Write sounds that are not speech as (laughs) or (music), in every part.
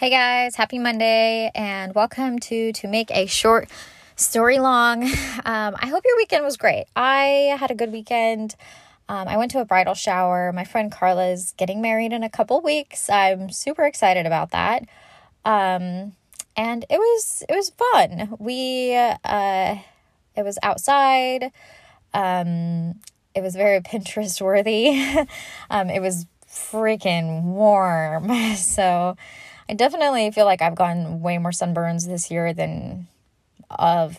Hey guys, happy Monday and welcome to to make a short story long. (laughs) Um, I hope your weekend was great. I had a good weekend. Um, I went to a bridal shower. My friend Carla's getting married in a couple weeks. I'm super excited about that. Um, and it was it was fun. We uh, it was outside. Um, it was very (laughs) Pinterest worthy. (laughs) um, it was freaking warm, so I definitely feel like I've gotten way more sunburns this year than of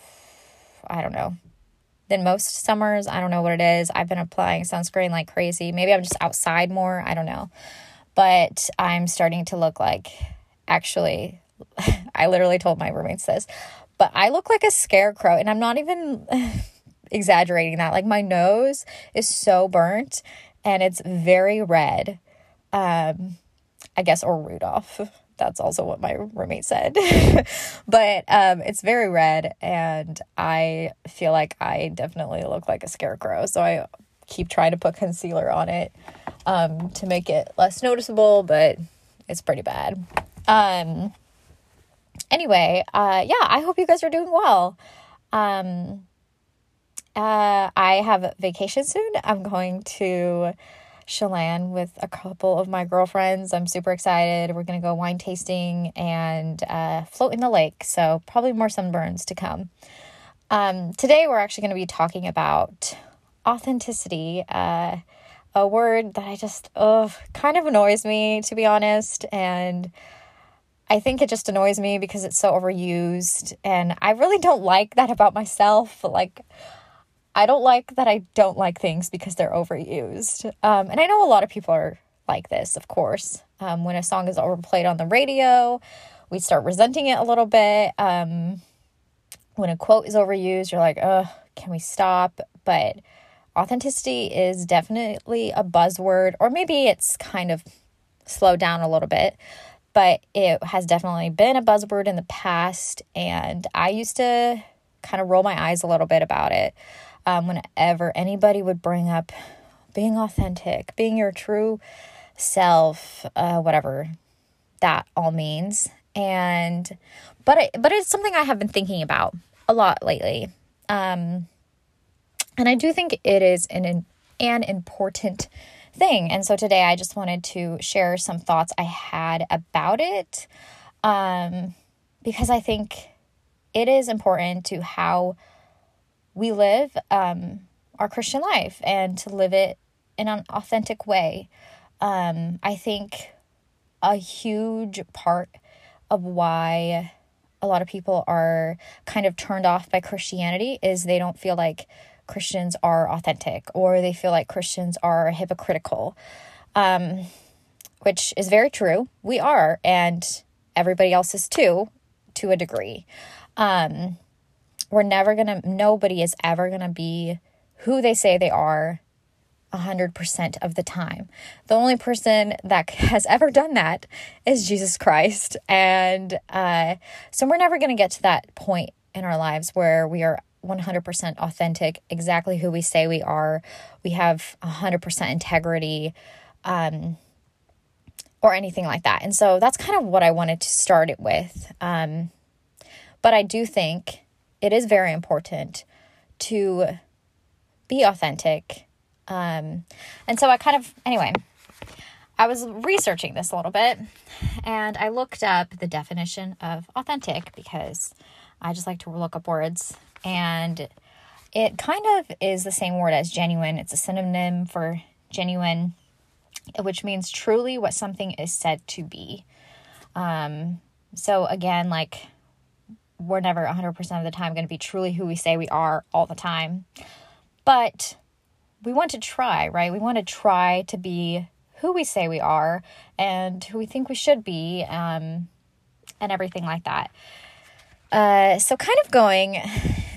I don't know than most summers. I don't know what it is. I've been applying sunscreen like crazy. Maybe I'm just outside more. I don't know. But I'm starting to look like actually (laughs) I literally told my roommates this, but I look like a scarecrow and I'm not even (laughs) exaggerating that. Like my nose is so burnt and it's very red. Um I guess or Rudolph (laughs) that's also what my roommate said. (laughs) but um, it's very red, and I feel like I definitely look like a scarecrow. So I keep trying to put concealer on it um, to make it less noticeable, but it's pretty bad. Um, anyway, uh, yeah, I hope you guys are doing well. Um, uh, I have vacation soon. I'm going to Chelan with a couple of my girlfriends. I'm super excited. We're going to go wine tasting and uh, float in the lake. So, probably more sunburns to come. Um, today, we're actually going to be talking about authenticity, uh, a word that I just, oh, kind of annoys me, to be honest. And I think it just annoys me because it's so overused. And I really don't like that about myself. Like, I don't like that I don't like things because they're overused. Um, and I know a lot of people are like this, of course. Um, when a song is overplayed on the radio, we start resenting it a little bit. Um, when a quote is overused, you're like, oh, can we stop? But authenticity is definitely a buzzword, or maybe it's kind of slowed down a little bit, but it has definitely been a buzzword in the past. And I used to kind of roll my eyes a little bit about it um, whenever anybody would bring up being authentic, being your true self, uh, whatever that all means. And but but it's something I have been thinking about a lot lately. Um, and I do think it is an an important thing. And so today I just wanted to share some thoughts I had about it. Um, because I think it is important to how we live um, our Christian life and to live it in an authentic way. Um, I think a huge part of why a lot of people are kind of turned off by Christianity is they don't feel like Christians are authentic or they feel like Christians are hypocritical, um, which is very true. We are, and everybody else is too, to a degree. Um, we're never gonna, nobody is ever gonna be who they say they are 100% of the time. The only person that (laughs) has ever done that is Jesus Christ. And uh, so we're never going to get to that point in our lives where we are 100% authentic, exactly who we say we are. We have 100% integrity um, or anything like that. And so that's kind of what I wanted to start it with. Um, but I do think it is very important to be authentic. Um, and so I kind of, anyway, I was researching this a little bit and I looked up the definition of authentic because I just like to look up words. And it kind of is the same word as genuine, it's a synonym for genuine, which means truly what something is said to be. Um, so again, like we're never 100% of the time going to be truly who we say we are all the time. But we want to try, right? We want to try to be who we say we are and who we think we should be um, and everything like that. Uh, so, kind of going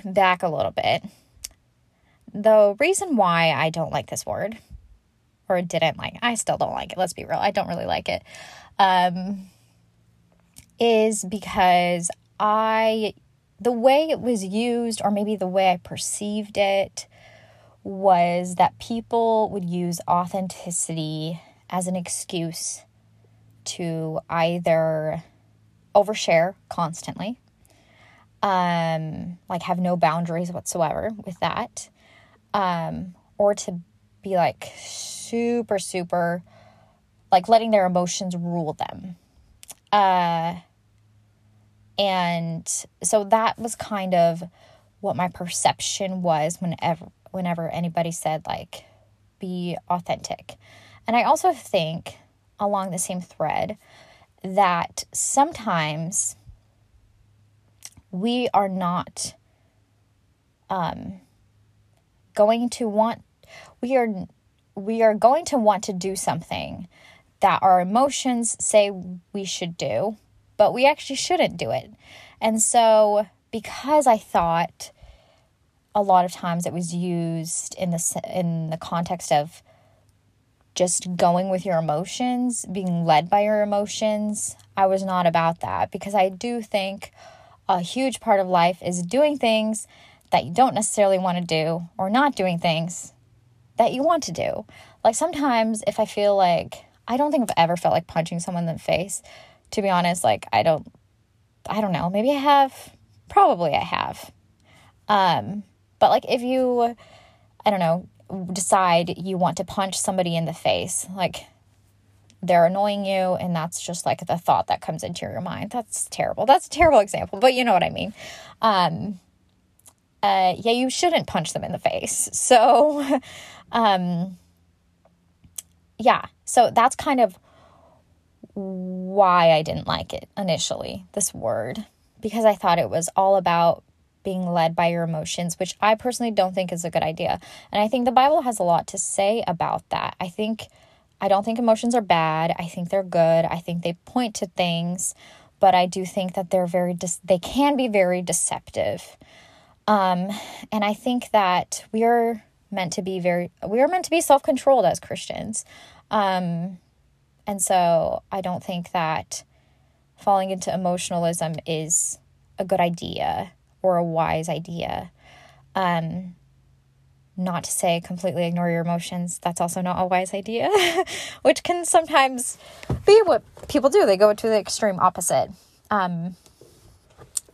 back a little bit, the reason why I don't like this word, or didn't like, I still don't like it, let's be real, I don't really like it, um, is because I, the way it was used, or maybe the way I perceived it, was that people would use authenticity as an excuse to either overshare constantly, um, like have no boundaries whatsoever with that, um, or to be like super, super, like letting their emotions rule them. Uh, and so that was kind of what my perception was whenever whenever anybody said like be authentic. And I also think along the same thread that sometimes we are not um, going to want we are we are going to want to do something that our emotions say we should do but we actually shouldn't do it and so because i thought a lot of times it was used in the in the context of just going with your emotions, being led by your emotions. I was not about that because I do think a huge part of life is doing things that you don't necessarily want to do or not doing things that you want to do. Like sometimes if I feel like I don't think I've ever felt like punching someone in the face. To be honest, like I don't I don't know. Maybe I have. Probably I have. Um but like if you I don't know, decide you want to punch somebody in the face, like they're annoying you and that's just like the thought that comes into your mind that's terrible that's a terrible example but you know what i mean um uh yeah you shouldn't punch them in the face so (laughs) um yeah so that's kind of why i didn't like it initially this word because i thought it was all about being led by your emotions, which I personally don't think is a good idea. And I think the Bible has a lot to say about that. I think I don't think emotions are bad. I think they're good. I think they point to things, but I do think that they're very de- they can be very deceptive. Um, and I think that we are meant to be very we are meant to be self-controlled as Christians. Um, and so I don't think that falling into emotionalism is a good idea or a wise idea. Um, not to say completely ignore your emotions. That's also not a wise idea, (laughs) which can sometimes be what people do. They go to the extreme opposite. Um,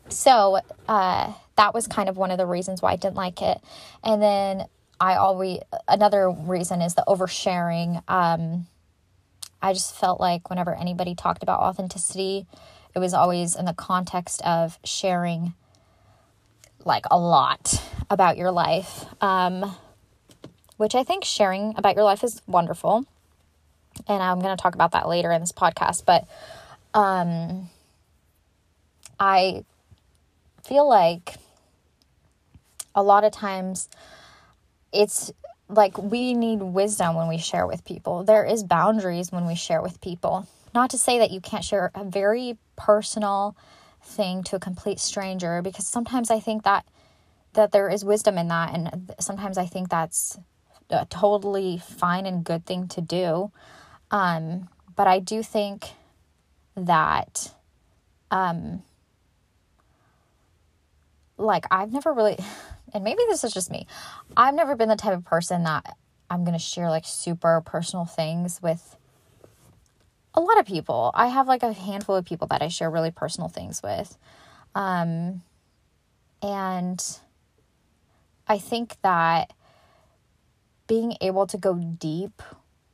so uh, that was kind of one of the reasons why I didn't like it. And then I always, another reason is the oversharing. Um, I just felt like whenever anybody talked about authenticity, it was always in the context of sharing like a lot about your life, um, which I think sharing about your life is wonderful. And I'm going to talk about that later in this podcast. But um, I feel like a lot of times it's like we need wisdom when we share with people. There is boundaries when we share with people. Not to say that you can't share a very personal thing to a complete stranger because sometimes I think that that there is wisdom in that and sometimes I think that's a totally fine and good thing to do. Um, but I do think that um like I've never really and maybe this is just me. I've never been the type of person that I'm going to share like super personal things with a lot of people. I have like a handful of people that I share really personal things with. Um, and I think that being able to go deep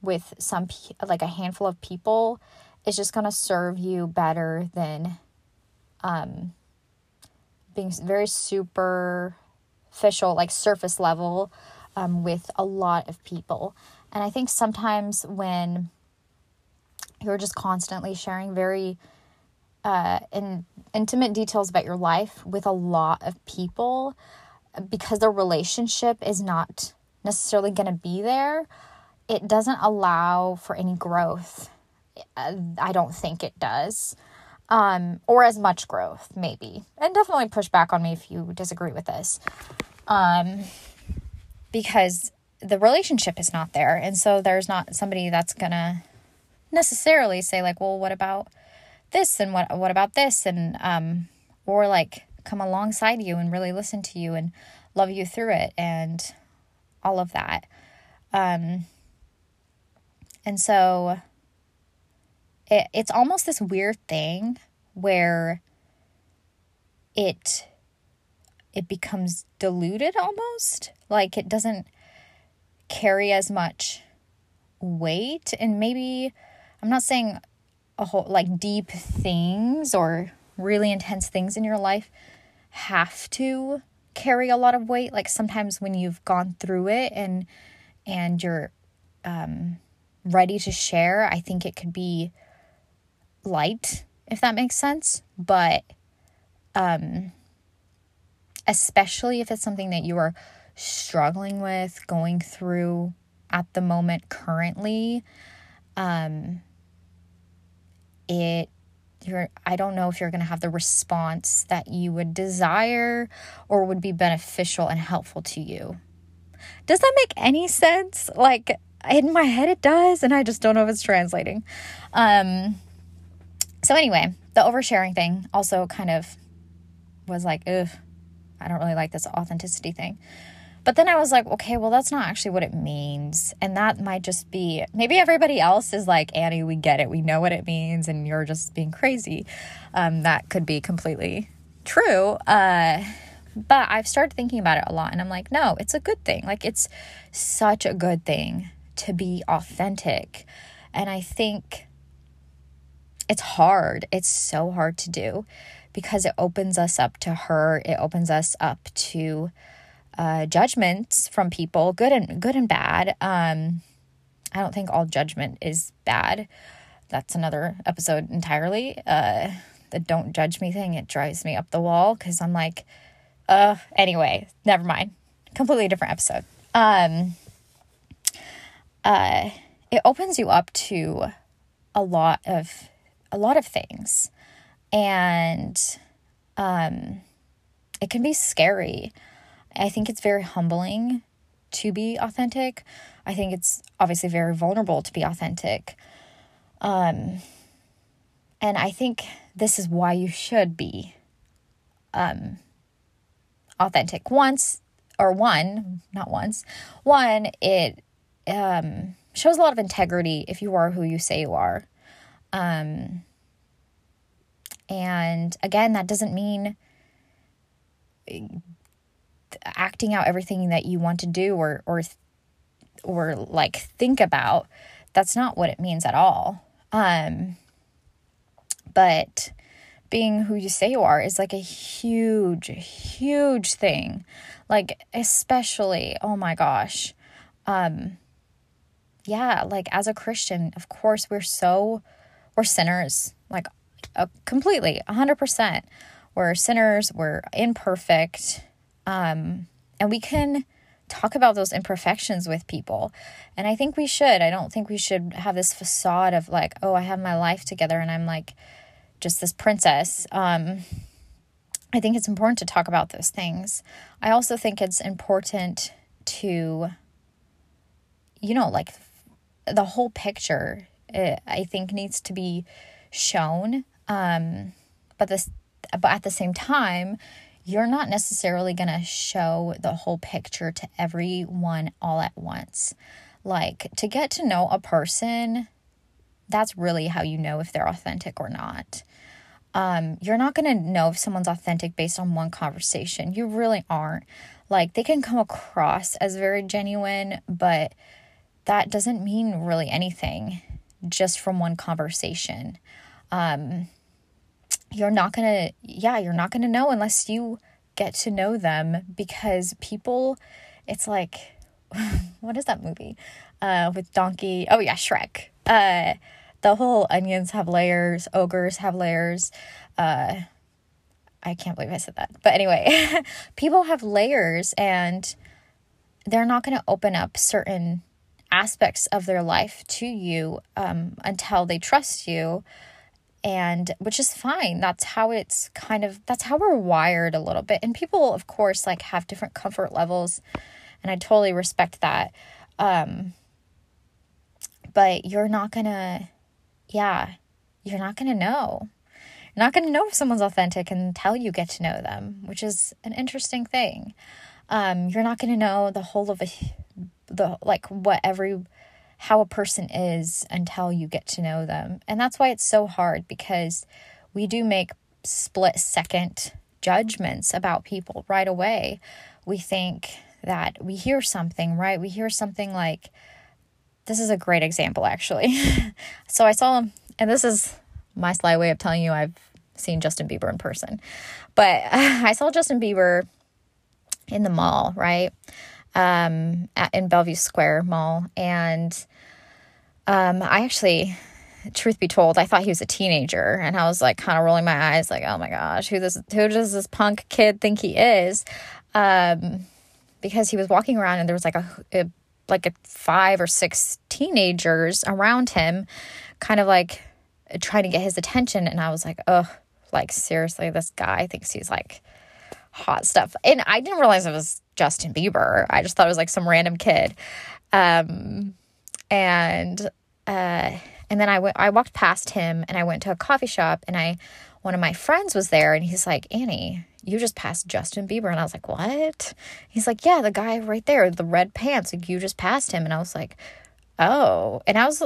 with some, like a handful of people, is just going to serve you better than um, being very superficial, like surface level um, with a lot of people. And I think sometimes when you're just constantly sharing very uh, in, intimate details about your life with a lot of people because the relationship is not necessarily going to be there. It doesn't allow for any growth. I don't think it does. Um, or as much growth, maybe. And definitely push back on me if you disagree with this. Um, because the relationship is not there. And so there's not somebody that's to necessarily say like, well, what about this and what what about this and um or like come alongside you and really listen to you and love you through it and all of that. Um and so it, it's almost this weird thing where it it becomes diluted almost. Like it doesn't carry as much weight. And maybe i'm not saying a whole like deep things or really intense things in your life have to carry a lot of weight. Like sometimes when you've gone through it and and you're um ready to share i think it could be light if that makes sense but um especially if it's something that you are struggling with, going through at the moment currently, um, it you're I don't know if you're going to have the response that you would desire or would be beneficial and helpful to you. Does that make any sense? Like in my head it does and I just don't know if it's translating. Um so anyway, the oversharing thing also kind of was like, ugh, I don't really like this authenticity thing. But then I was like, okay, well, that's not actually what it means. And that might just be maybe everybody else is like, Annie, we get it. We know what it means. And you're just being crazy. Um, that could be completely true. Uh, but I've started thinking about it a lot. And I'm like, no, it's a good thing. Like, it's such a good thing to be authentic. And I think it's hard. It's so hard to do because it opens us up to hurt. It opens us up to uh, judgments from people, good and good and bad. Um, I don't think all judgment is bad. That's another episode entirely. Uh, the don't judge me thing it drives me up the wall because I'm like, uh. Anyway, never mind. Completely different episode. Um. Uh, it opens you up to a lot of a lot of things and um, it can be scary. I think it's very humbling to be authentic. I think it's obviously very vulnerable to be authentic. Um, and I think this is why you should be um, authentic. Once, or one, not once, one, it um, shows a lot of integrity if you are who you say you are. Um, and again, that doesn't mean acting out everything that you want to do or or or like think about. That's not what it means at all. Um but being who you say you are is like a huge huge thing. Like especially, oh my gosh. Um yeah, like as a Christian, of course we're so we're sinners. Like uh, completely, 100%. We're sinners, we're imperfect, um, and we can talk about those imperfections with people. And I think we should. I don't think we should have this facade of like, oh, I have my life together and I'm like just this princess. Um, I think it's important to talk about those things. I also think it's important to, you know, like the whole picture, it, I think needs to be shown um, but this, but at the same time, you're not necessarily going to show the whole picture to everyone all at once. Like to get to know a person, that's really how you know if they're authentic or not. Um, you're not going to know if someone's authentic based on one conversation. You really aren't. Like they can come across as very genuine, but that doesn't mean really anything just from one conversation. Um, you're not to, yeah, you're not to know unless you get to know them because people, it's like, (laughs) what is that movie uh, with Donkey? Oh, yeah, Shrek. Uh, the whole onions have layers, ogres have layers. Uh, I can't believe I said that. But anyway, (laughs) people have layers and they're not going to open up certain aspects of their life to you um, until they trust you and which is fine. That's how it's kind of that's how we're wired a little bit. And people of course like have different comfort levels and i totally respect that. Um but you're not gonna yeah you're not gonna know. You're not gonna know if someone's authentic until you get to know them which is an interesting thing. Um you're not gonna know the whole of a the like what every how a person is until you get to know them. And that's why it's so hard because we do make split second judgments about people right away. We think that we hear something, right? We hear something like, this is a great example, actually. (laughs) so I saw, and this is my sly way of telling you I've seen Justin Bieber in person, but (laughs) I saw Justin Bieber in the mall, right? Um, at, in Bellevue Square Mall. And um, I actually, truth be told, I thought he was a teenager, and I was like kind of rolling my eyes, like, oh my gosh, who this, who does this punk kid think he is? Um, because he was walking around and there was like a, a like a five or six teenagers around him, kind of like trying to get his attention, and I was like, oh, like seriously, this guy thinks he's like hot stuff. And I didn't realize it was Justin Bieber. I just thought it was like some random kid. Um, and uh, and then I went. I walked past him, and I went to a coffee shop, and I one of my friends was there, and he's like, Annie, you just passed Justin Bieber, and I was like, what? He's like, yeah, the guy right there, the red pants. Like you just passed him, and I was like, oh, and I was.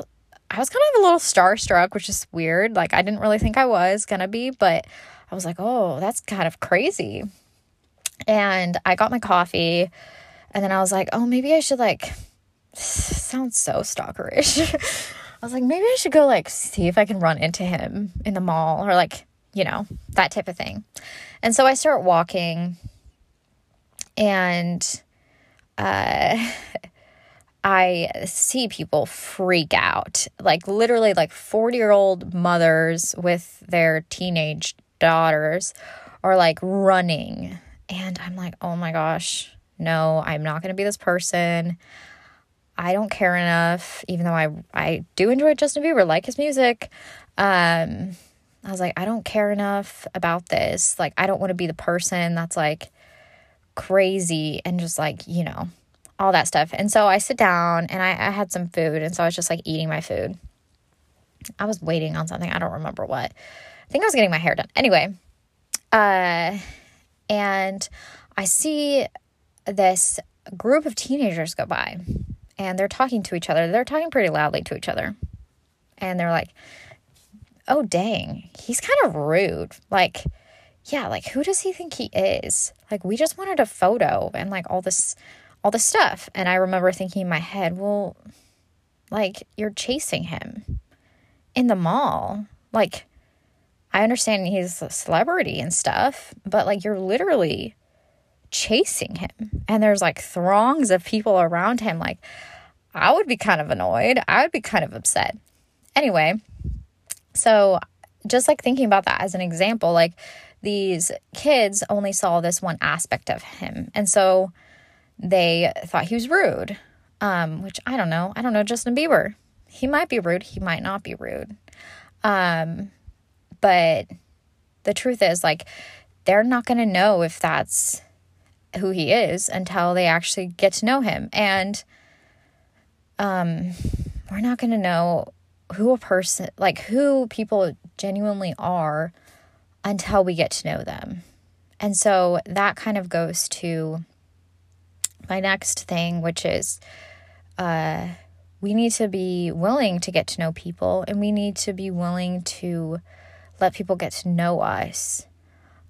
I was kind of a little starstruck, which is weird. Like, I didn't really think I was gonna be, but I was like, oh, that's kind of crazy. And I got my coffee and then I was like, oh, maybe I should like (sighs) sounds so stalkerish. (laughs) I was like, maybe I should go like see if I can run into him in the mall or like, you know, that type of thing. And so I start walking and uh (laughs) I see people freak out. Like literally like 40-year-old mothers with their teenage daughters are like running and I'm like, oh my gosh, no, I'm not going to be this person. I don't care enough, even though I, I do enjoy Justin Bieber, like his music. Um, I was like, I don't care enough about this. Like, I don't want to be the person that's like crazy and just like, you know, all that stuff. And so I sit down and I, I had some food. And so I was just like eating my food. I was waiting on something. I don't remember what. I think I was getting my hair done. Anyway, uh, and I see this group of teenagers go by and they're talking to each other. They're talking pretty loudly to each other. And they're like, oh, dang, he's kind of rude. Like, yeah, like who does he think he is? Like, we just wanted a photo and like all this, all this stuff. And I remember thinking in my head, well, like, you're chasing him in the mall. Like, I understand he's a celebrity and stuff, but like you're literally chasing him and there's like throngs of people around him. Like, I would be kind of annoyed. I would be kind of upset. Anyway, so just like thinking about that as an example, like these kids only saw this one aspect of him. And so they thought he was rude, um, which I don't know. I don't know Justin Bieber. He might be rude, he might not be rude. Um, but the truth is, like, they're not going to know if that's who he is until they actually get to know him. And um, we're not going to know who a person, like, who people genuinely are until we get to know them. And so that kind of goes to my next thing, which is uh, we need to be willing to get to know people and we need to be willing to let people get to know us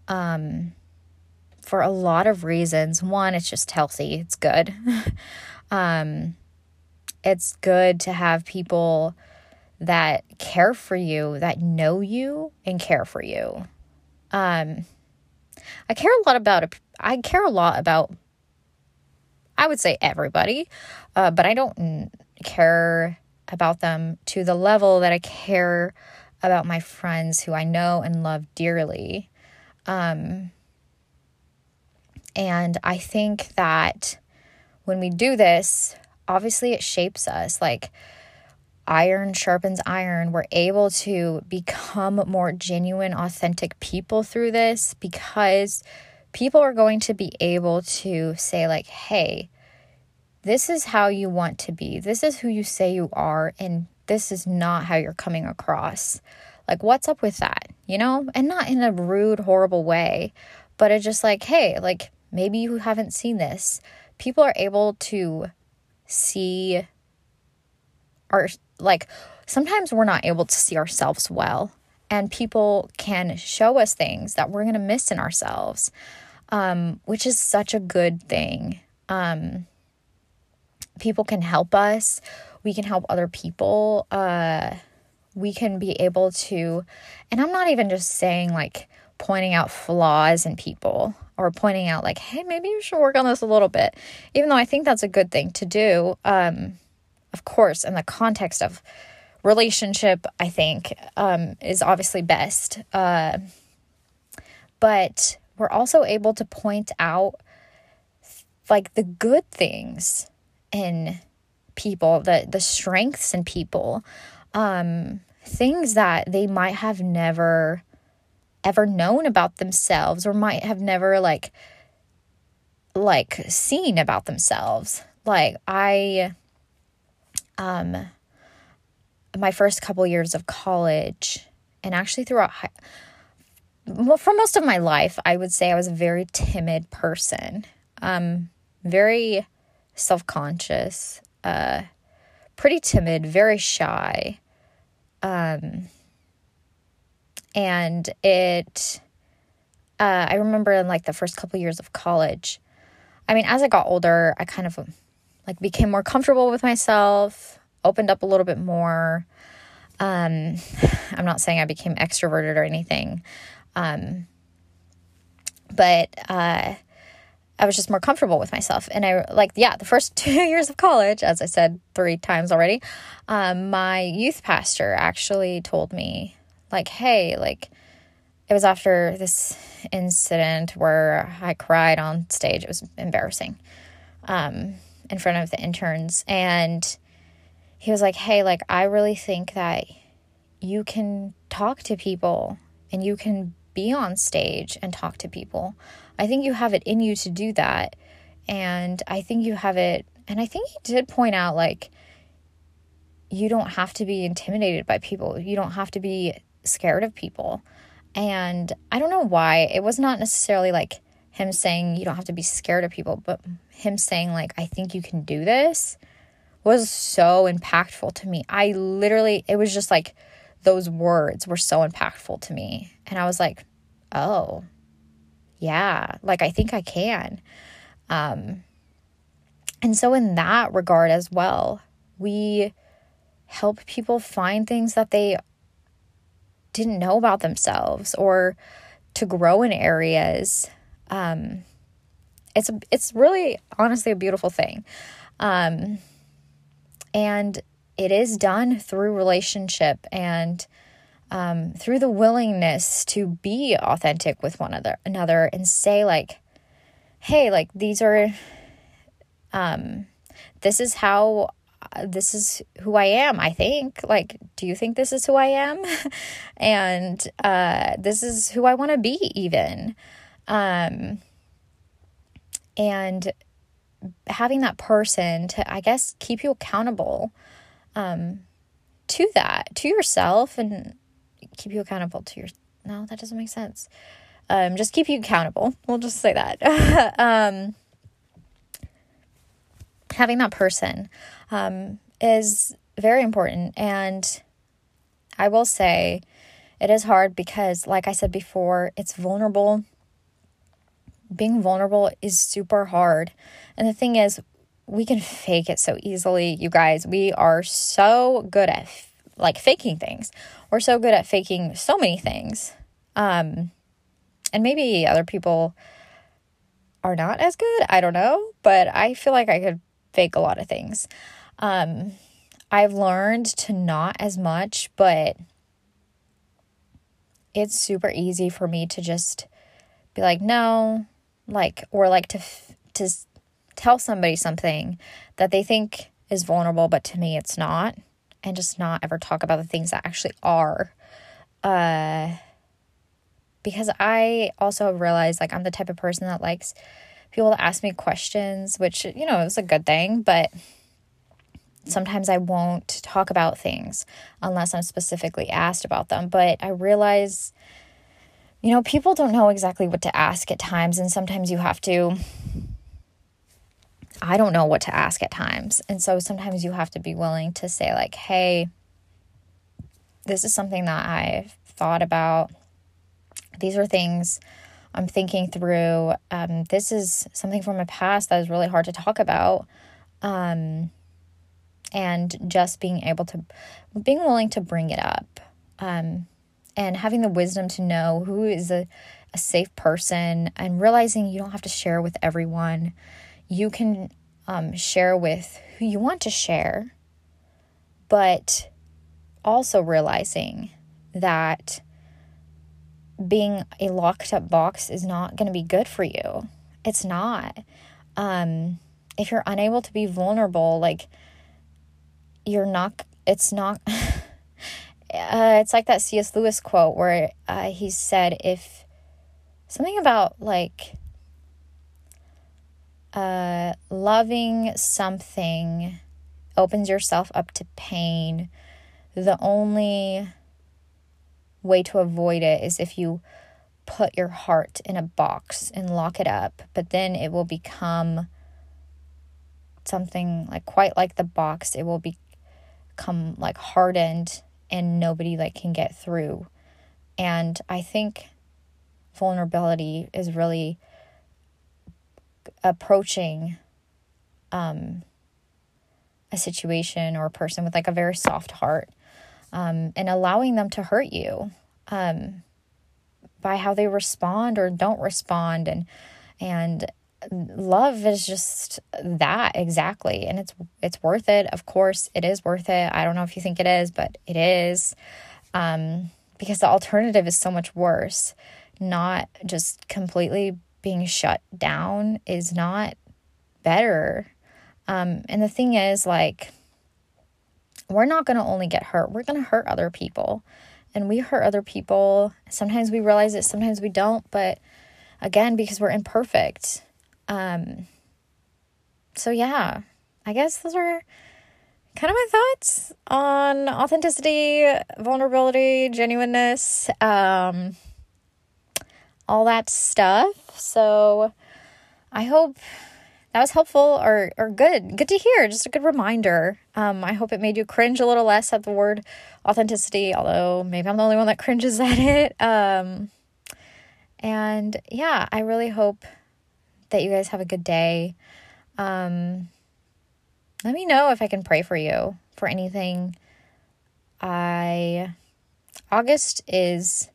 um, for a lot of reasons. One, it's just healthy, it's good. (laughs) um, it's good to have people that care for you, that know you and care for you. Um, I care a lot about, I care a lot about, I would say everybody, uh, but I don't care about them to the level that I care about my friends who I know and love dearly. Um, and I think that when we do this, obviously it shapes us. Like iron sharpens iron. We're able to become more genuine, authentic people through this because people are going to be able to say, like, hey, this is how you want to be. This is who you say you are. And this is not how you're coming across. Like, what's up with that? You know? And not in a rude, horrible way, but it's just like, hey, like, maybe you haven't seen this. People are able to see our, like, sometimes we're not able to see ourselves well. and people can show us things that we're going to miss in ourselves, um, which is such a good thing. Um, people can help us, we can help other people. Uh, we can be able to, and I'm not even just saying like pointing out flaws in people or pointing out like, hey, maybe you should work on this a little bit, even though I think that's a good thing to do. Um, of course, in the context of relationship, I think um, is obviously best. Uh, but we're also able to point out like the good things in people, the the strengths in people, um, things that they might have never ever known about themselves or might have never like like seen about themselves. Like I um my first couple years of college and actually throughout high, well, for most of my life, I would say I was a very timid person. Um very self-conscious, uh pretty timid, very shy. Um and it uh, i remember in like the first couple years of college i mean as i got older i kind of like became more comfortable with myself opened up a little bit more um, i'm not saying i became extroverted or anything um, but uh, i was just more comfortable with myself and i like yeah the first (laughs) two years of college as i said three times already um, my youth pastor actually told me like, hey, like, it was after this incident where I cried on stage. It was embarrassing um, in front of the interns. And he was like, hey, like, I really think that you can talk to people and you can be on stage and talk to people. I think you have it in you to do that. And I think you have it. And I think he did point out, like, you don't have to be intimidated by people. You don't have to be scared of people. And I don't know why. It was not necessarily like him saying you don't have to be scared of people, but him saying, like, I think you can do this was so impactful to me. I literally, it was just like those words were so impactful to me. And I was like, oh, yeah, like I think I can. Um, and so, in that regard as well, we help people find things that they didn't know about themselves or to grow in areas. Um, it's it's really honestly a beautiful thing, um, and it is done through relationship and um, through the willingness to be authentic with one another, another and say like, "Hey, like these are, um, this is how this is who I am, I think. Like, do you think this is who I am? (laughs) and uh, this is who I want to be, even. Um, and having that person to, I guess, keep you accountable um, to that, to yourself, and keep you accountable to your. No, that doesn't make sense. Um, just keep you accountable. We'll just say that. (laughs) um, having that person um, is very important. And I will say it is hard because, like I said before, it's vulnerable. Being vulnerable is super hard. And the thing is, we can fake it so easily, you guys. We are so good at like faking things. We're so good at faking so many things. Um, and maybe other people are not as good. I don't know, but I feel like I could fake a lot of things. Um, I've learned to not as much, but it's super easy for me to just be like, no, like, or like to, to tell somebody something that they think is vulnerable, but to me it's not, and just not ever talk about the things that actually are. Uh, because I also realized like I'm the type of person that likes people to ask me questions, which, you know, is a good thing, but sometimes I won't talk about things unless I'm specifically asked about them. But I realize, you know, people don't know exactly what to ask at times, and sometimes you have to. I don't know what to ask at times. And so sometimes you have to be willing to say, like, hey, this is something that I've thought about. These are things I'm thinking through. Um, this is something from my past that is really hard to talk about. Um, and just being able to, being willing to bring it up. Um, and having the wisdom to know who is a, a safe person and realizing you don't have to share with everyone. You can um, share with who you want to share, but also realizing that being a locked up box is not going to be good for you. It's not. Um, if you're unable to be vulnerable, like you're not, it's not, (laughs) uh, it's like that C.S. Lewis quote where uh, he said, if something about like uh, loving something opens yourself up to pain, the only way to avoid it is if you put your heart in a box and lock it up, but then it will become something like quite like the box. It will become like hardened and nobody like can get through. And I think vulnerability is really approaching um a situation or a person with like a very soft heart um, and allowing them to hurt you um, by how they respond or don't respond and and love is just that exactly and it's it's worth it. Of course it is worth it. I don't know if you think it is but it is um, because the alternative is so much worse not just completely being shut down is not better um, and the thing is like we're not going to only get hurt, we're going to hurt other people. And we hurt other people. Sometimes we realize it, sometimes we don't. But again, because we're imperfect. Um, so, yeah, I guess those are kind of my thoughts on authenticity, vulnerability, genuineness, um, all that stuff. So, I hope that was helpful or or good. Good to hear. Just a good reminder. Um, i hope it made you cringe a little less at the word authenticity although maybe i'm the only one that cringes at it. Um, and yeah i really hope that you guys have a good day. Um, let me know if i can pray for you for anything. I august is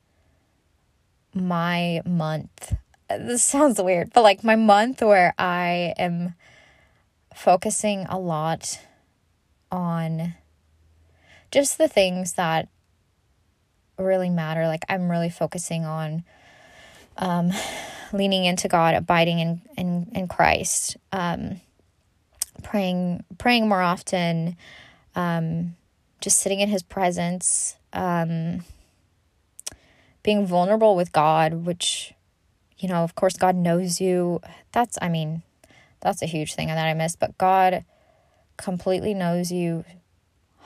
my month this sounds weird, but like my month where I am focusing a lot on just the things that really matter. Like I'm really focusing on um, leaning into God, abiding in in, in Christ, um, praying praying more often, um, just sitting in His presence, um, being vulnerable with God, which you know, of course, God knows you. That's, I mean, that's a huge thing that I missed, but God completely knows you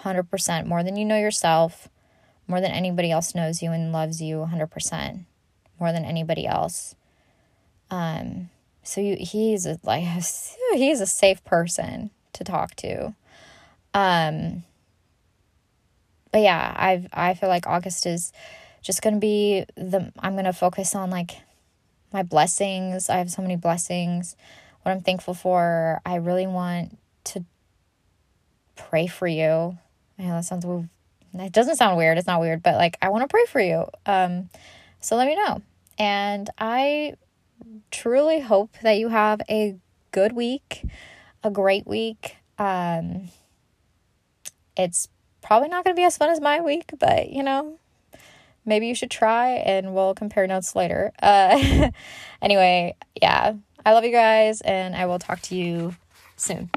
100% more than you know yourself, more than anybody else knows you and loves you 100%, more than anybody else. Um, so you, he's a, like, (laughs) he's a safe person to talk to. Um, but yeah, I've, I feel like August is just going to be the, I'm going to focus on like my blessings. I have so many blessings. What I'm thankful for. I really want to pray for you. I know that sounds it doesn't sound weird. It's not weird, but like I want to pray for you. Um so let me know. And I truly hope that you have a good week, a great week. Um it's probably not going to be as fun as my week, but you know, maybe you should try and we'll compare notes later. Uh, (laughs) anyway, yeah, I love you guys and I will talk to you soon.